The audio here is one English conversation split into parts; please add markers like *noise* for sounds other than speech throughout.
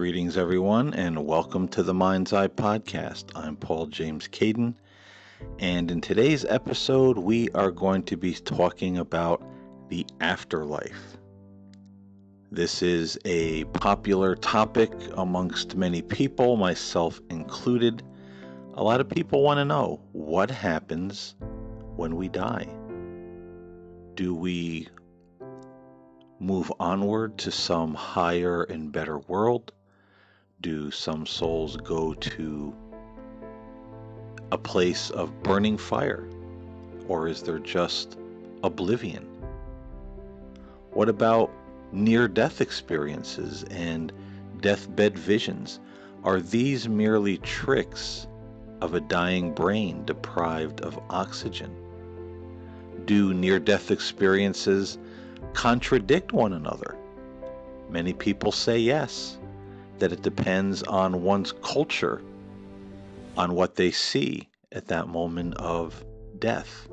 Greetings, everyone, and welcome to the Mind's Eye Podcast. I'm Paul James Caiden, and in today's episode, we are going to be talking about the afterlife. This is a popular topic amongst many people, myself included. A lot of people want to know what happens when we die. Do we move onward to some higher and better world? Do some souls go to a place of burning fire? Or is there just oblivion? What about near death experiences and deathbed visions? Are these merely tricks of a dying brain deprived of oxygen? Do near death experiences contradict one another? Many people say yes, that it depends on one's culture, on what they see at that moment of death.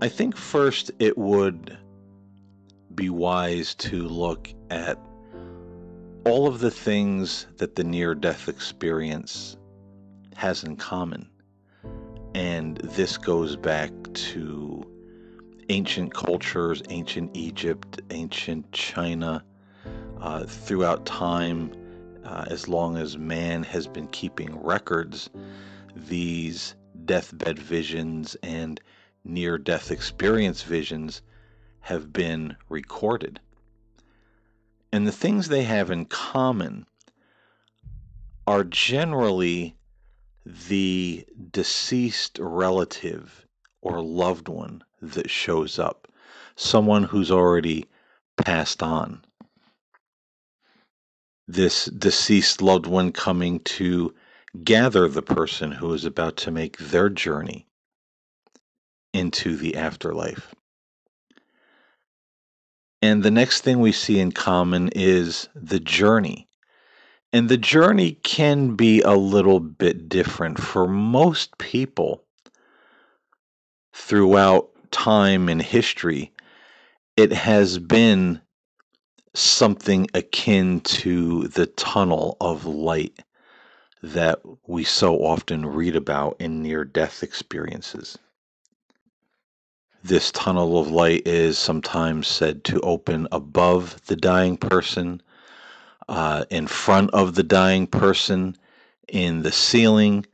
I think first it would be wise to look at all of the things that the near death experience has in common. And this goes back to ancient cultures, ancient Egypt, ancient China, uh, throughout time, uh, as long as man has been keeping records, these deathbed visions and near death experience visions have been recorded. And the things they have in common are generally the deceased relative or loved one that shows up, someone who's already passed on. This deceased loved one coming to gather the person who is about to make their journey into the afterlife. And the next thing we see in common is the journey. And the journey can be a little bit different for most people throughout time in history, it has been something akin to the tunnel of light that we so often read about in near death experiences. This tunnel of light is sometimes said to open above the dying person, uh, in front of the dying person, in the ceiling,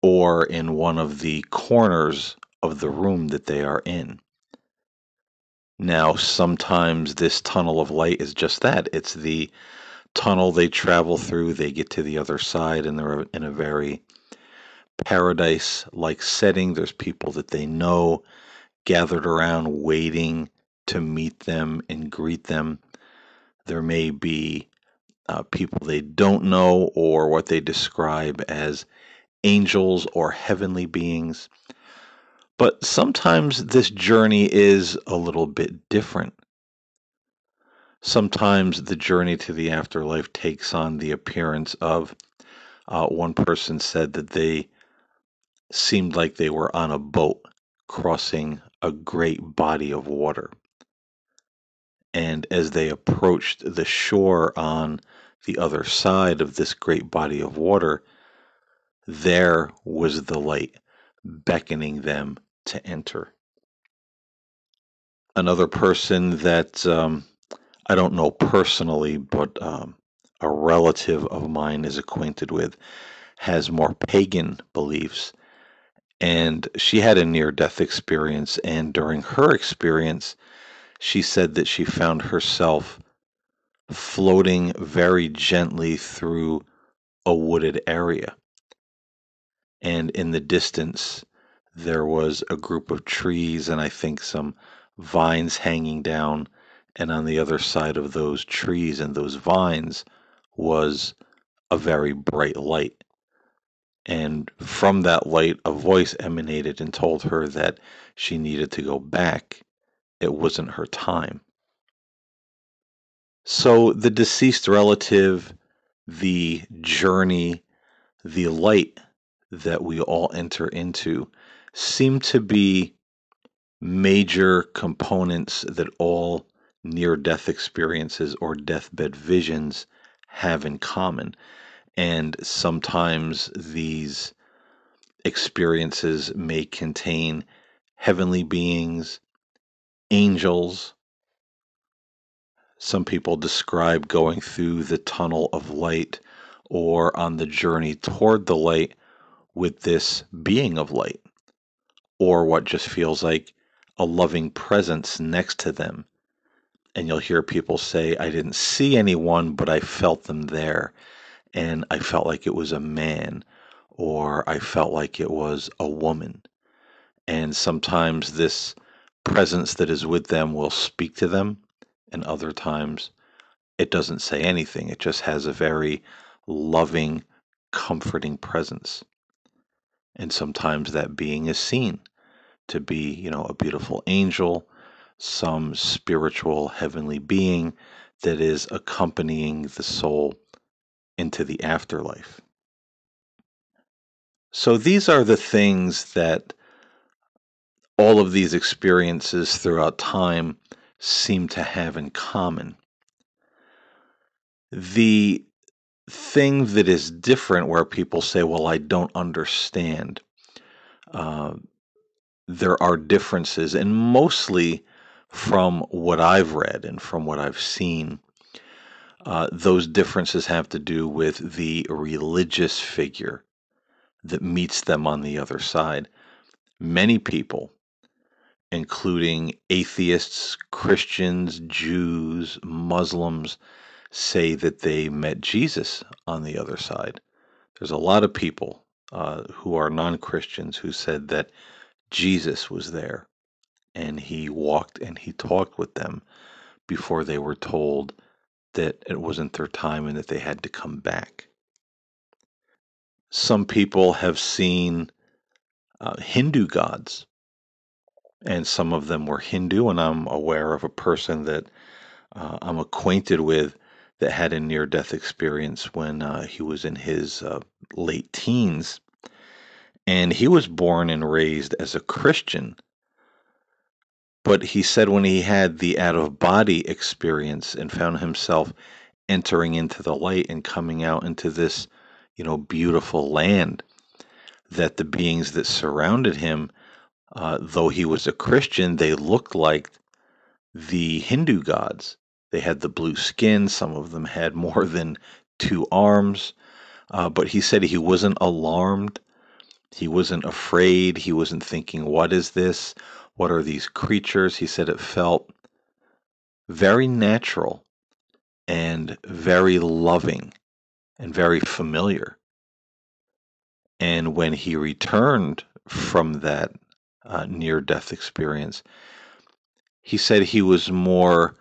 or in one of the corners of the room that they are in. Now, sometimes this tunnel of light is just that it's the tunnel they travel through, they get to the other side, and they're in a very paradise like setting. There's people that they know gathered around waiting to meet them and greet them. There may be uh, people they don't know or what they describe as angels or heavenly beings. But sometimes this journey is a little bit different. Sometimes the journey to the afterlife takes on the appearance of uh, one person said that they seemed like they were on a boat crossing a great body of water. And as they approached the shore on the other side of this great body of water, there was the light beckoning them to enter. Another person that um, I don't know personally, but um, a relative of mine is acquainted with, has more pagan beliefs. And she had a near death experience. And during her experience, she said that she found herself floating very gently through a wooded area. And in the distance, there was a group of trees and I think some vines hanging down. And on the other side of those trees and those vines was a very bright light. And from that light, a voice emanated and told her that she needed to go back. It wasn't her time. So the deceased relative, the journey, the light that we all enter into seem to be major components that all near death experiences or deathbed visions have in common. And sometimes these experiences may contain heavenly beings, angels. Some people describe going through the tunnel of light or on the journey toward the light with this being of light, or what just feels like a loving presence next to them. And you'll hear people say, I didn't see anyone, but I felt them there. And I felt like it was a man, or I felt like it was a woman. And sometimes this presence that is with them will speak to them, and other times it doesn't say anything. It just has a very loving, comforting presence. And sometimes that being is seen to be, you know, a beautiful angel, some spiritual heavenly being that is accompanying the soul into the afterlife. So these are the things that all of these experiences throughout time seem to have in common. The thing that is different where people say, Well, I don't understand, uh, there are differences, and mostly from what I've read and from what I've seen. Uh, those differences have to do with the religious figure that meets them on the other side. Many people, including atheists, Christians, Jews, Muslims, say that they met Jesus on the other side. There's a lot of people uh, who are non Christians who said that Jesus was there and he walked and he talked with them before they were told that it wasn't their time and that they had to come back. Some people have seen uh, Hindu gods, and some of them were Hindu, and I'm aware of a person that uh, I'm acquainted with that had a near death experience when uh, he was in his uh, late teens. And he was born and raised as a Christian. But he said when he had the out of body experience and found himself entering into the light and coming out into this, you know, beautiful land, that the beings that surrounded him, uh, though he was a Christian, they looked like the Hindu gods they had the blue skin. Some of them had more than two arms. Uh, but he said he wasn't alarmed. He wasn't afraid. He wasn't thinking, what is this? What are these creatures? He said it felt very natural and very loving and very familiar. And when he returned from that uh, near death experience, he said he was more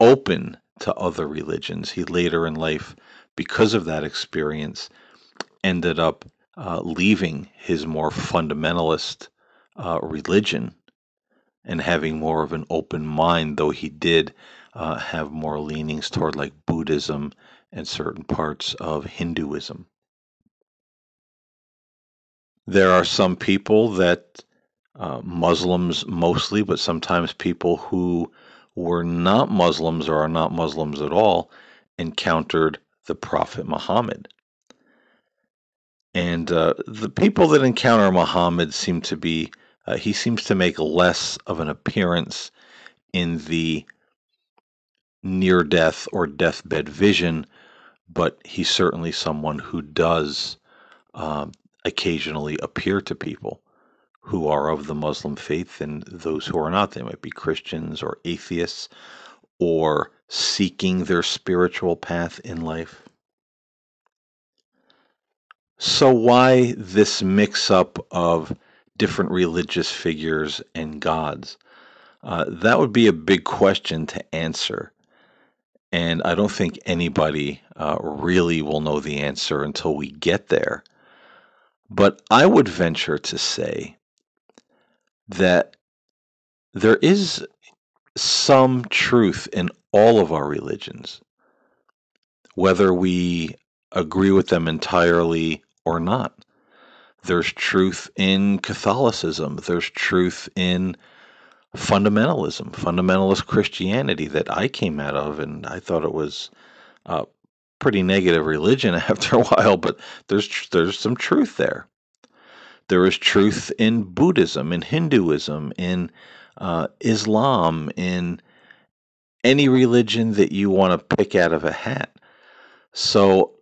open to other religions. He later in life, because of that experience, ended up uh, leaving his more fundamentalist uh, religion and having more of an open mind, though he did uh, have more leanings toward like Buddhism and certain parts of Hinduism. There are some people that, uh, Muslims mostly, but sometimes people who were not Muslims or are not Muslims at all encountered the Prophet Muhammad. And uh, the people that encounter Muhammad seem to be, uh, he seems to make less of an appearance in the near death or deathbed vision, but he's certainly someone who does um, occasionally appear to people who are of the Muslim faith and those who are not. They might be Christians or atheists or seeking their spiritual path in life. So, why this mix up of different religious figures and gods? Uh, that would be a big question to answer. And I don't think anybody uh, really will know the answer until we get there. But I would venture to say that there is some truth in all of our religions, whether we agree with them entirely or not. There's truth in Catholicism, there's truth in fundamentalism, fundamentalist Christianity that I came out of, and I thought it was a pretty negative religion *laughs* after a while. But there's there's some truth there. There is truth in Buddhism, in Hinduism, in uh, Islam, in any religion that you want to pick out of a hat. So,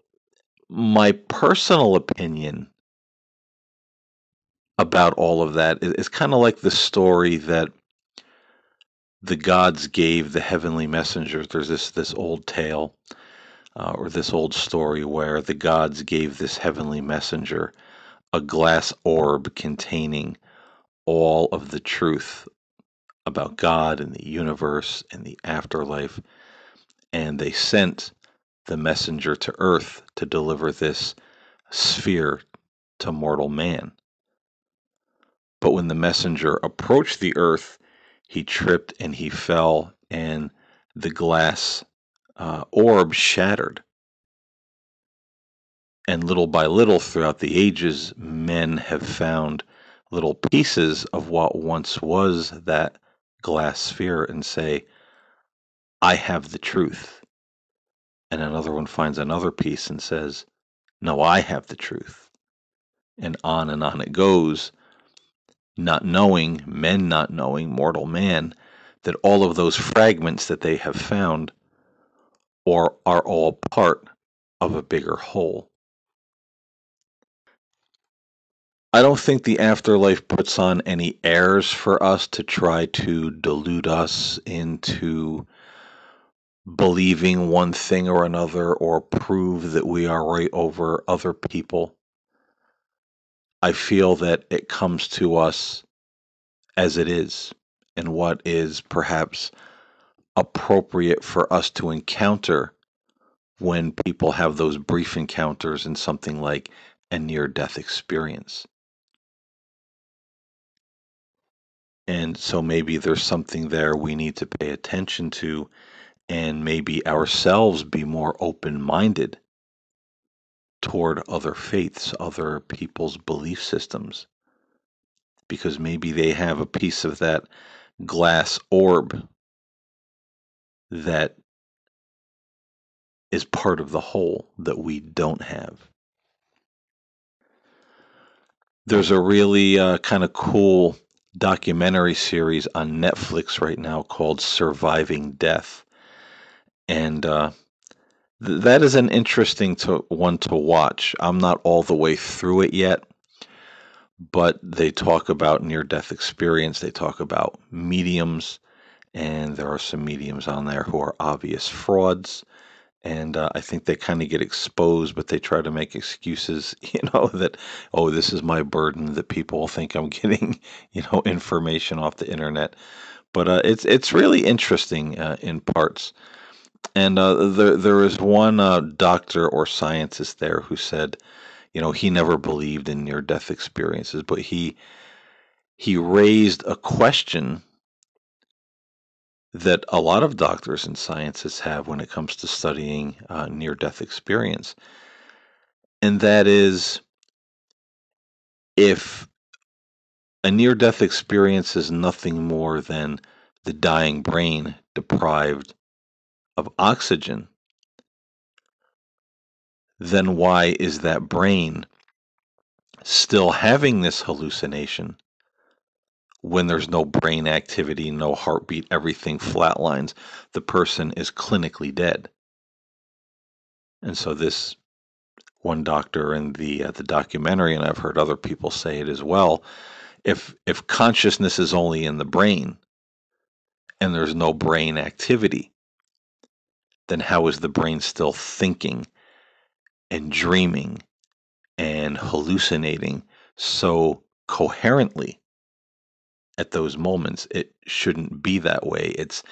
my personal opinion about all of that is, kind of like the story that the gods gave the heavenly messengers. There's this this old tale uh, or this old story where the gods gave this heavenly messenger a glass orb containing all of the truth about God and the universe and the afterlife. And they sent the messenger to earth to deliver this sphere to mortal man. But when the messenger approached the earth, he tripped and he fell, and the glass uh, orb shattered. And little by little throughout the ages, men have found little pieces of what once was that glass sphere and say, I have the truth. And another one finds another piece and says, No, I have the truth. And on and on it goes, not knowing, men not knowing, mortal man, that all of those fragments that they have found or are all part of a bigger whole. I don't think the afterlife puts on any airs for us to try to delude us into believing one thing or another or prove that we are right over other people. I feel that it comes to us as it is and what is perhaps appropriate for us to encounter when people have those brief encounters in something like a near death experience. And so maybe there's something there we need to pay attention to, and maybe ourselves be more open minded toward other faiths, other people's belief systems, because maybe they have a piece of that glass orb that is part of the whole that we don't have. There's a really uh, kind of cool documentary series on Netflix right now called Surviving Death. And uh, th- that is an interesting to, one to watch. I'm not all the way through it yet, but they talk about near death experience, they talk about mediums, and there are some mediums on there who are obvious frauds and uh, I think they kind of get exposed, but they try to make excuses, *laughs* you know, that oh, this is my burden that people think I'm getting, *laughs* you know, information off the internet. But uh, it's it's really interesting uh, in parts. And uh, there there is one uh, doctor or scientist there who said, you know, he never believed in near death experiences, but he he raised a question that a lot of doctors and scientists have when it comes to studying uh, near death experience. And that is if a near death experience is nothing more than the dying brain deprived of oxygen, then why is that brain still having this hallucination when there's no brain activity, no heartbeat, everything flatlines, the person is clinically dead. And so this one doctor in the uh, the documentary, and I've heard other people say it as well. If if consciousness is only in the brain, and there's no brain activity, then how is the brain still thinking and dreaming and hallucinating so coherently at those moments. It shouldn't be that way. It's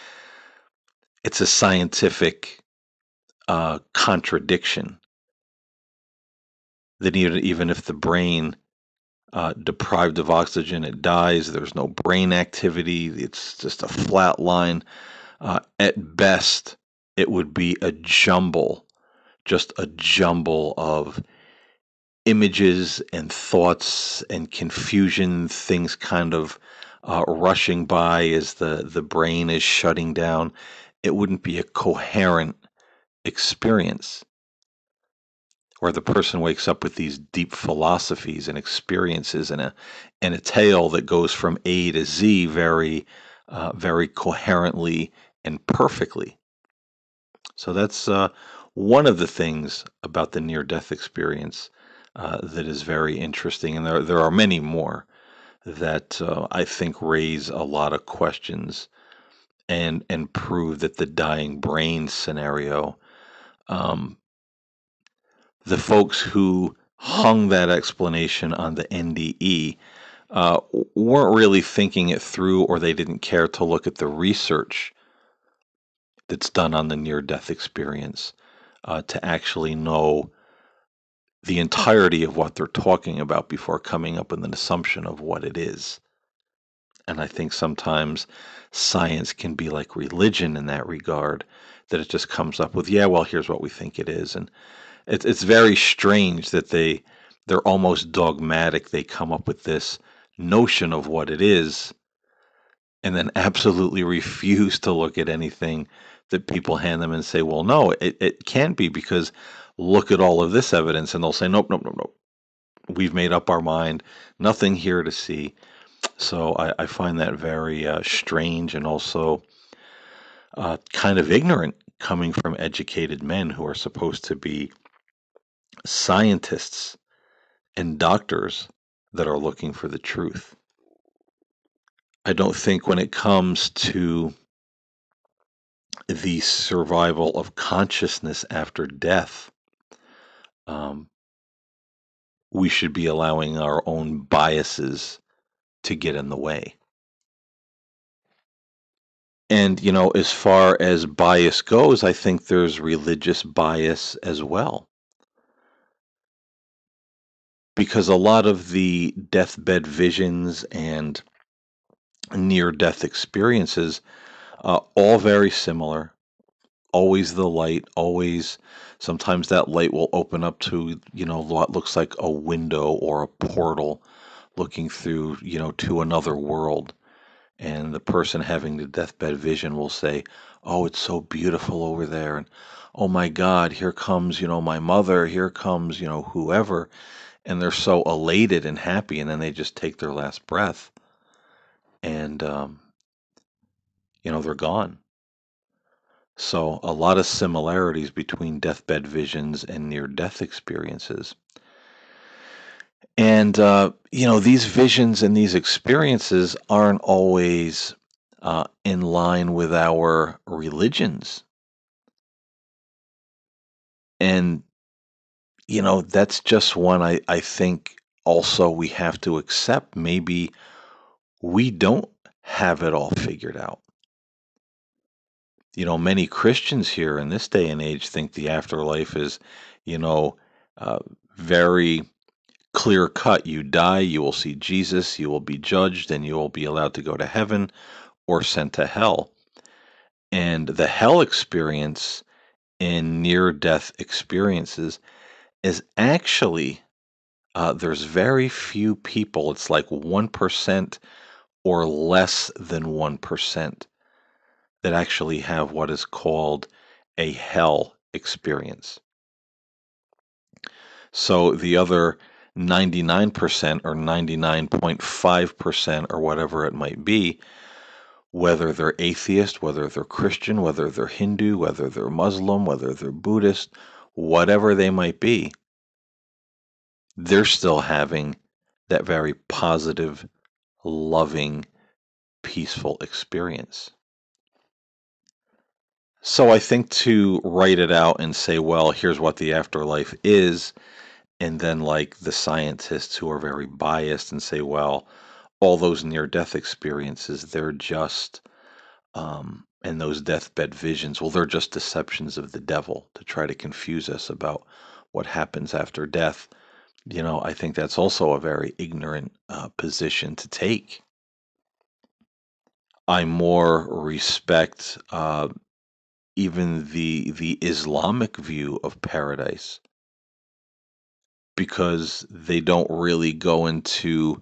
it's a scientific uh, contradiction that even even if the brain uh, deprived of oxygen, it dies. There's no brain activity. It's just a flat line. Uh, at best, it would be a jumble, just a jumble of images and thoughts and confusion, things kind of uh, rushing by as the, the brain is shutting down, it wouldn't be a coherent experience where the person wakes up with these deep philosophies and experiences and a and a tale that goes from A to Z very uh, very coherently and perfectly. So that's uh, one of the things about the near death experience uh, that is very interesting, and there there are many more that uh, I think raise a lot of questions and and prove that the dying brain scenario, um, the folks who hung that explanation on the NDE uh, weren't really thinking it through, or they didn't care to look at the research that's done on the near death experience uh, to actually know the entirety of what they're talking about before coming up with an assumption of what it is. And I think sometimes science can be like religion in that regard, that it just comes up with, yeah, well, here's what we think it is. And it's it's very strange that they they're almost dogmatic. They come up with this notion of what it is and then absolutely refuse to look at anything that people hand them and say, well, no, it, it can't be because look at all of this evidence. And they'll say, nope, nope, nope, nope. We've made up our mind. Nothing here to see. So I, I find that very uh, strange and also uh, kind of ignorant coming from educated men who are supposed to be scientists and doctors that are looking for the truth. I don't think when it comes to the survival of consciousness after death, um, we should be allowing our own biases to get in the way. And, you know, as far as bias goes, I think there's religious bias as well. Because a lot of the deathbed visions and near death experiences, uh, all very similar. Always the light, always sometimes that light will open up to, you know, what looks like a window or a portal looking through, you know, to another world and the person having the deathbed vision will say, "Oh, it's so beautiful over there," and "Oh my God, here comes you know my mother, here comes you know whoever," and they're so elated and happy, and then they just take their last breath, and um, you know they're gone. So a lot of similarities between deathbed visions and near-death experiences. And, uh, you know, these visions and these experiences aren't always uh, in line with our religions. And, you know, that's just one I, I think also we have to accept. Maybe we don't have it all figured out. You know, many Christians here in this day and age think the afterlife is, you know, uh, very clear cut. You die, you will see Jesus, you will be judged, and you will be allowed to go to heaven or sent to hell. And the hell experience in near death experiences is actually, uh, there's very few people, it's like 1% or less than 1% that actually have what is called a hell experience. So the other 99% or 99.5% or whatever it might be, whether they're atheist, whether they're Christian, whether they're Hindu, whether they're Muslim, whether they're Buddhist, whatever they might be, they're still having that very positive, loving, peaceful experience. So I think to write it out and say, well, here's what the afterlife is, and then like the scientists who are very biased and say, well, all those near death experiences, they're just, um, and those deathbed visions, well, they're just deceptions of the devil to try to confuse us about what happens after death. You know, I think that's also a very ignorant uh, position to take. I more respect uh, even the the Islamic view of paradise because they don't really go into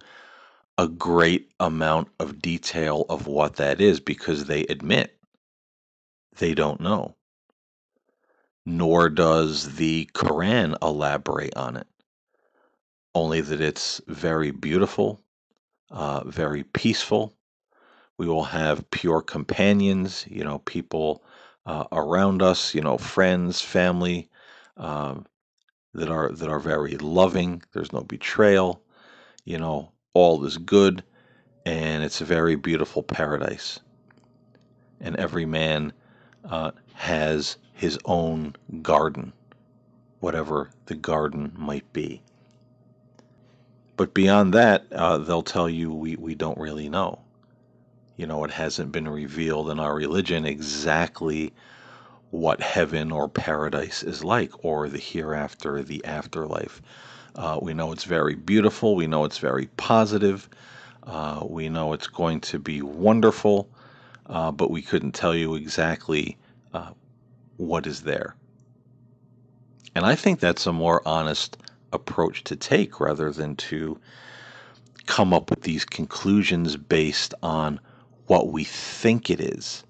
a great amount of detail of what that is because they admit they don't know. Nor does the Quran elaborate on it, only that it's very beautiful, uh, very peaceful. We will have pure companions, you know, people uh, around us, you know, friends, family um, that are that are very loving. There's no betrayal, you know, all is good, and it's a very beautiful paradise. And every man uh, has his own garden, whatever the garden might be. But beyond that, uh, they'll tell you we, we don't really know. You know, it hasn't been revealed in our religion exactly what heaven or paradise is like, or the hereafter, the afterlife. Uh, we know it's very beautiful. We know it's very positive. Uh, we know it's going to be wonderful, uh, but we couldn't tell you exactly uh, what is there. And I think that's a more honest approach to take rather than to come up with these conclusions based on what we think it is.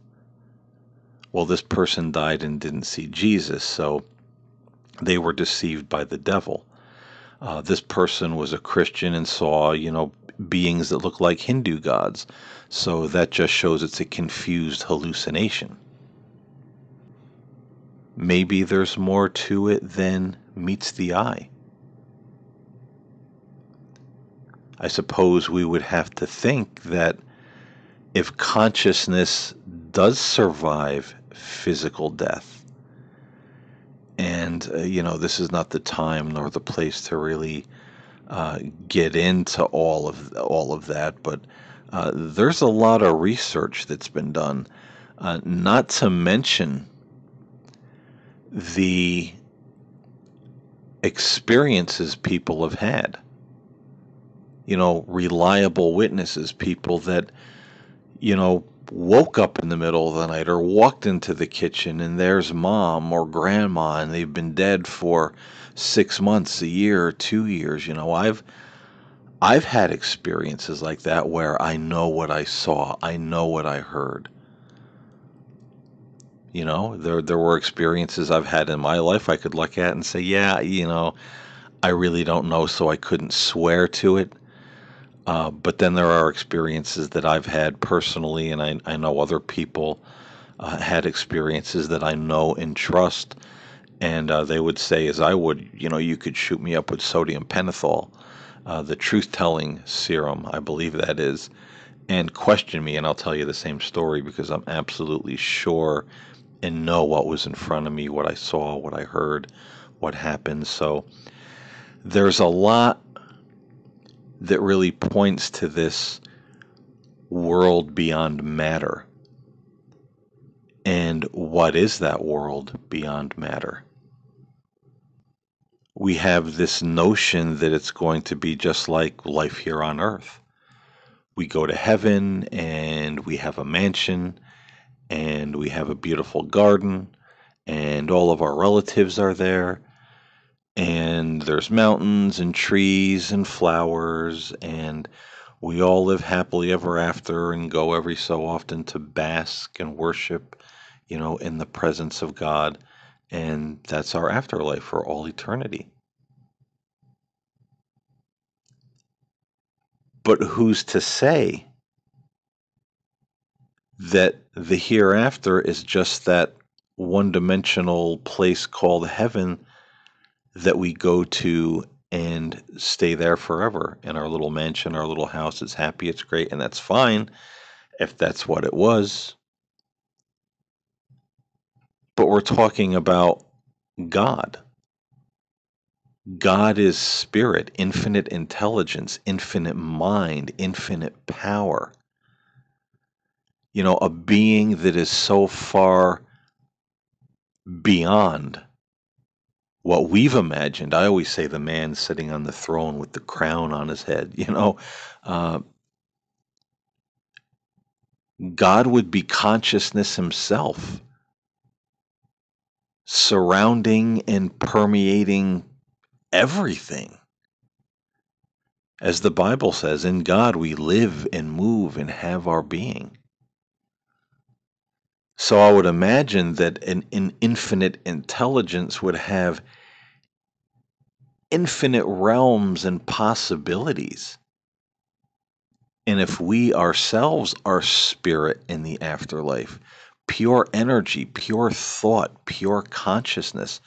Well, this person died and didn't see Jesus, so they were deceived by the devil. Uh, this person was a Christian and saw, you know, beings that look like Hindu gods. So that just shows it's a confused hallucination. Maybe there's more to it than meets the eye. I suppose we would have to think that if consciousness does survive physical death, and uh, you know, this is not the time nor the place to really uh, get into all of all of that, but uh, there's a lot of research that's been done. Uh, not to mention the experiences people have had. You know, reliable witnesses, people that, you know, woke up in the middle of the night or walked into the kitchen and there's mom or grandma and they've been dead for six months, a year, two years. You know, I've I've had experiences like that where I know what I saw, I know what I heard. You know, there there were experiences I've had in my life I could look at and say, yeah, you know, I really don't know, so I couldn't swear to it. Uh, but then there are experiences that I've had personally, and I, I know other people uh, had experiences that I know and trust. And uh, they would say, as I would, you know, you could shoot me up with sodium pentothal, uh, the truth telling serum, I believe that is, and question me, and I'll tell you the same story because I'm absolutely sure and know what was in front of me, what I saw, what I heard, what happened. So there's a lot that really points to this world beyond matter. And what is that world beyond matter? We have this notion that it's going to be just like life here on earth. We go to heaven and we have a mansion and we have a beautiful garden and all of our relatives are there and there's mountains and trees and flowers and we all live happily ever after and go every so often to bask and worship you know in the presence of god and that's our afterlife for all eternity. But who's to say that the hereafter is just that one dimensional place called heaven that we go to and stay there forever in our little mansion, our little house. It's happy, it's great, and that's fine if that's what it was. But we're talking about God. God is spirit, infinite intelligence, infinite mind, infinite power. You know, a being that is so far beyond what we've imagined. I always say the man sitting on the throne with the crown on his head, *laughs* you know. Uh, God would be consciousness himself, surrounding and permeating everything. As the Bible says, in God we live and move and have our being. So I would imagine that an, an infinite intelligence would have infinite realms and possibilities. And if we ourselves are spirit in the afterlife, pure energy, pure thought, pure consciousness,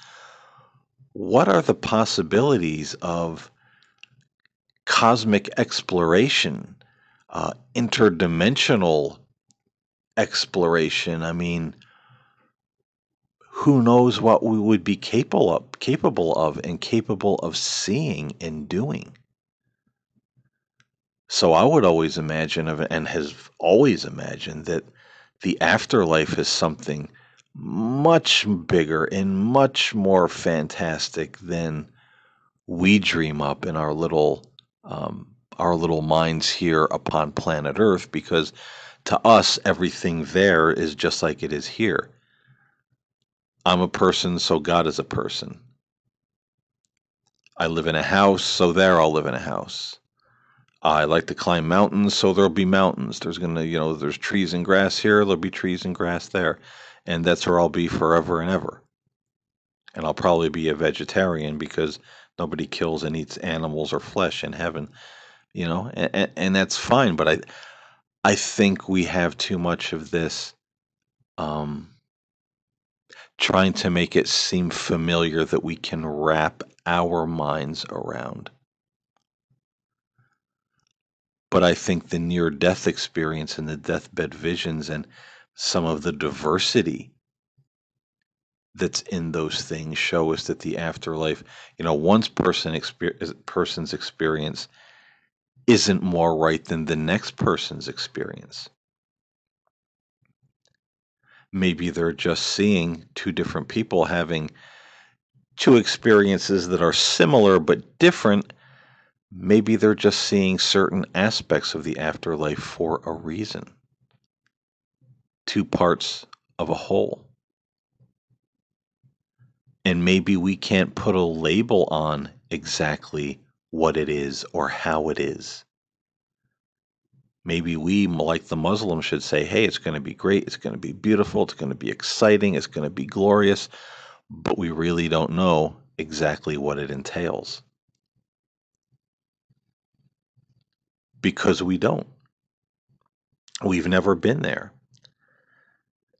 what are the possibilities of cosmic exploration, uh, interdimensional exploration? I mean, who knows what we would be capable of, capable of and capable of seeing and doing? So I would always imagine of and has always imagined that the afterlife is something much bigger and much more fantastic than we dream up in our little um, our little minds here upon planet Earth because to us everything there is just like it is here. I'm a person, so God is a person. I live in a house, so there I'll live in a house. I like to climb mountains, so there'll be mountains. There's gonna, you know, there's trees and grass here, there'll be trees and grass there. And that's where I'll be forever and ever. And I'll probably be a vegetarian because nobody kills and eats animals or flesh in heaven, you know, and, and that's fine. But I, I think we have too much of this, um, trying to make it seem familiar that we can wrap our minds around. But I think the near death experience and the deathbed visions and some of the diversity that's in those things show us that the afterlife, you know, one's person exper- person's experience isn't more right than the next person's experience. Maybe they're just seeing two different people having two experiences that are similar but different Maybe they're just seeing certain aspects of the afterlife for a reason. Two parts of a whole. And maybe we can't put a label on exactly what it is or how it is. Maybe we, like the Muslims, should say, hey, it's going to be great, it's going to be beautiful, it's going to be exciting, it's going to be glorious, but we really don't know exactly what it entails. because we don't. We've never been there.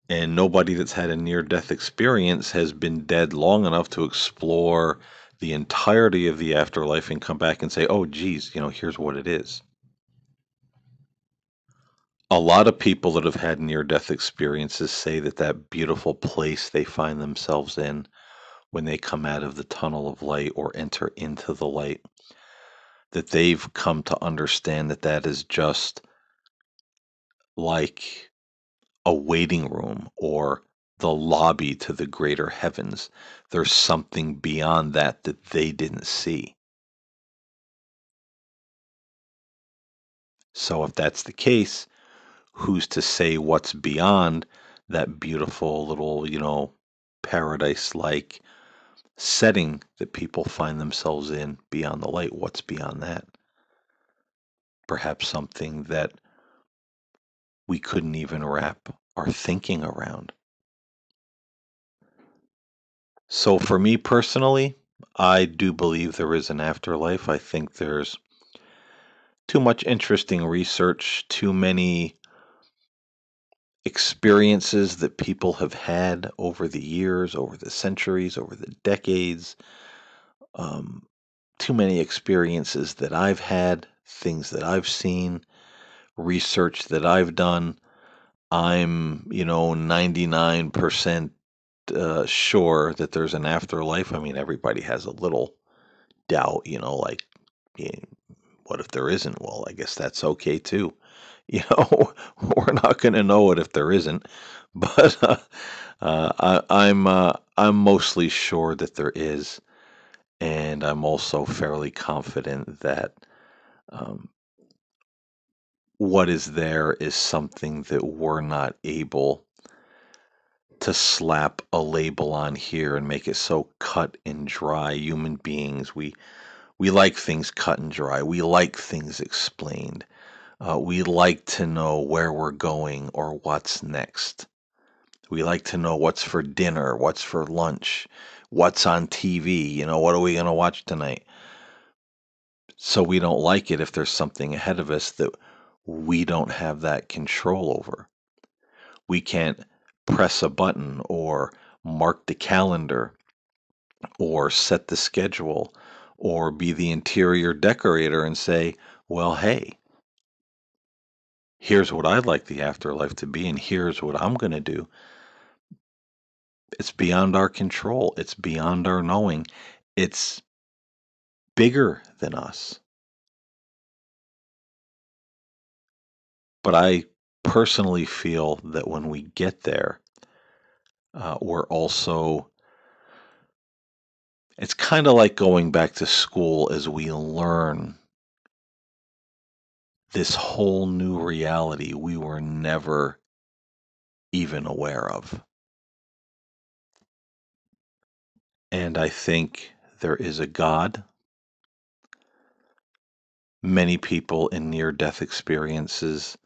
And nobody that's had a near death experience has been dead long enough to explore the entirety of the afterlife and come back and say, oh, geez, you know, here's what it is. A lot of people that have had near death experiences say that that beautiful place they find themselves in when they come out of the tunnel of light or enter into the light that they've come to understand that that is just like a waiting room or the lobby to the greater heavens. There's something beyond that that they didn't see. So, if that's the case, who's to say what's beyond that beautiful little, you know, paradise like setting that people find themselves in beyond the light. What's beyond that? Perhaps something that we couldn't even wrap our thinking around. So, for me personally, I do believe there is an afterlife. I think there's too much interesting research, too many experiences that people have had over the years, over the centuries, over the decades. Um, too many experiences that I've had, things that I've seen, research that I've done. I'm, you know, 99% uh, sure that there's an afterlife. I mean, everybody has a little doubt, you know, like, yeah, what if there isn't? Well, I guess that's okay too. *laughs* You know, we're not going to know it if there isn't, *laughs* but uh, uh, I, I'm uh, I'm mostly sure that there is, and I'm also fairly confident that um, what is there is something that we're not able to slap a label on here and make it so cut and dry. Human beings, we We like things cut and dry. We like things explained. Uh, we like to know where we're going or what's next. We like to know what's for dinner, what's for lunch, what's on TV, you know, what are we going to watch tonight? So we don't like it if there's something ahead of us that we don't have that control over. We can't press a button or mark the calendar or set the schedule or be the interior decorator and say, well, hey, here's what I'd like the afterlife to be, and here's what I'm going to do. It's beyond our control, it's beyond our knowing, it's bigger than us. But I personally feel that when we get there, uh, we're also it's kind of like going back to school as we learn this whole new reality we were never even aware of. And I think there is a God. Many people in near death experiences,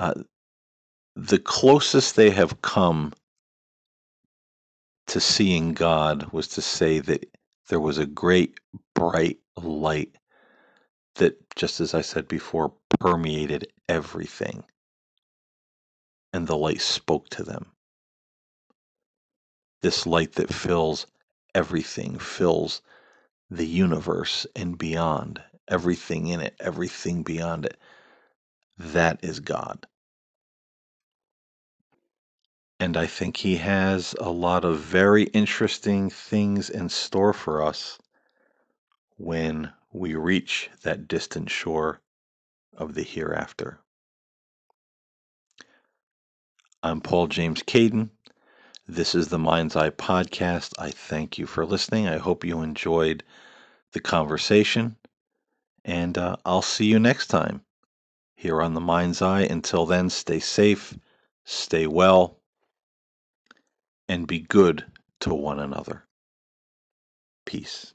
uh, the closest they have come to seeing God was to say that there was a great bright light that, just as I said before, permeated everything. And the light spoke to them. This light that fills everything, fills the universe and beyond, everything in it, everything beyond it. That is God. And I think He has a lot of very interesting things in store for us when we reach that distant shore of the hereafter. I'm Paul James Caiden. This is the Mind's Eye podcast. I thank you for listening. I hope you enjoyed the conversation, and uh, I'll see you next time here on the Mind's Eye. Until then, stay safe, stay well, and be good to one another. Peace.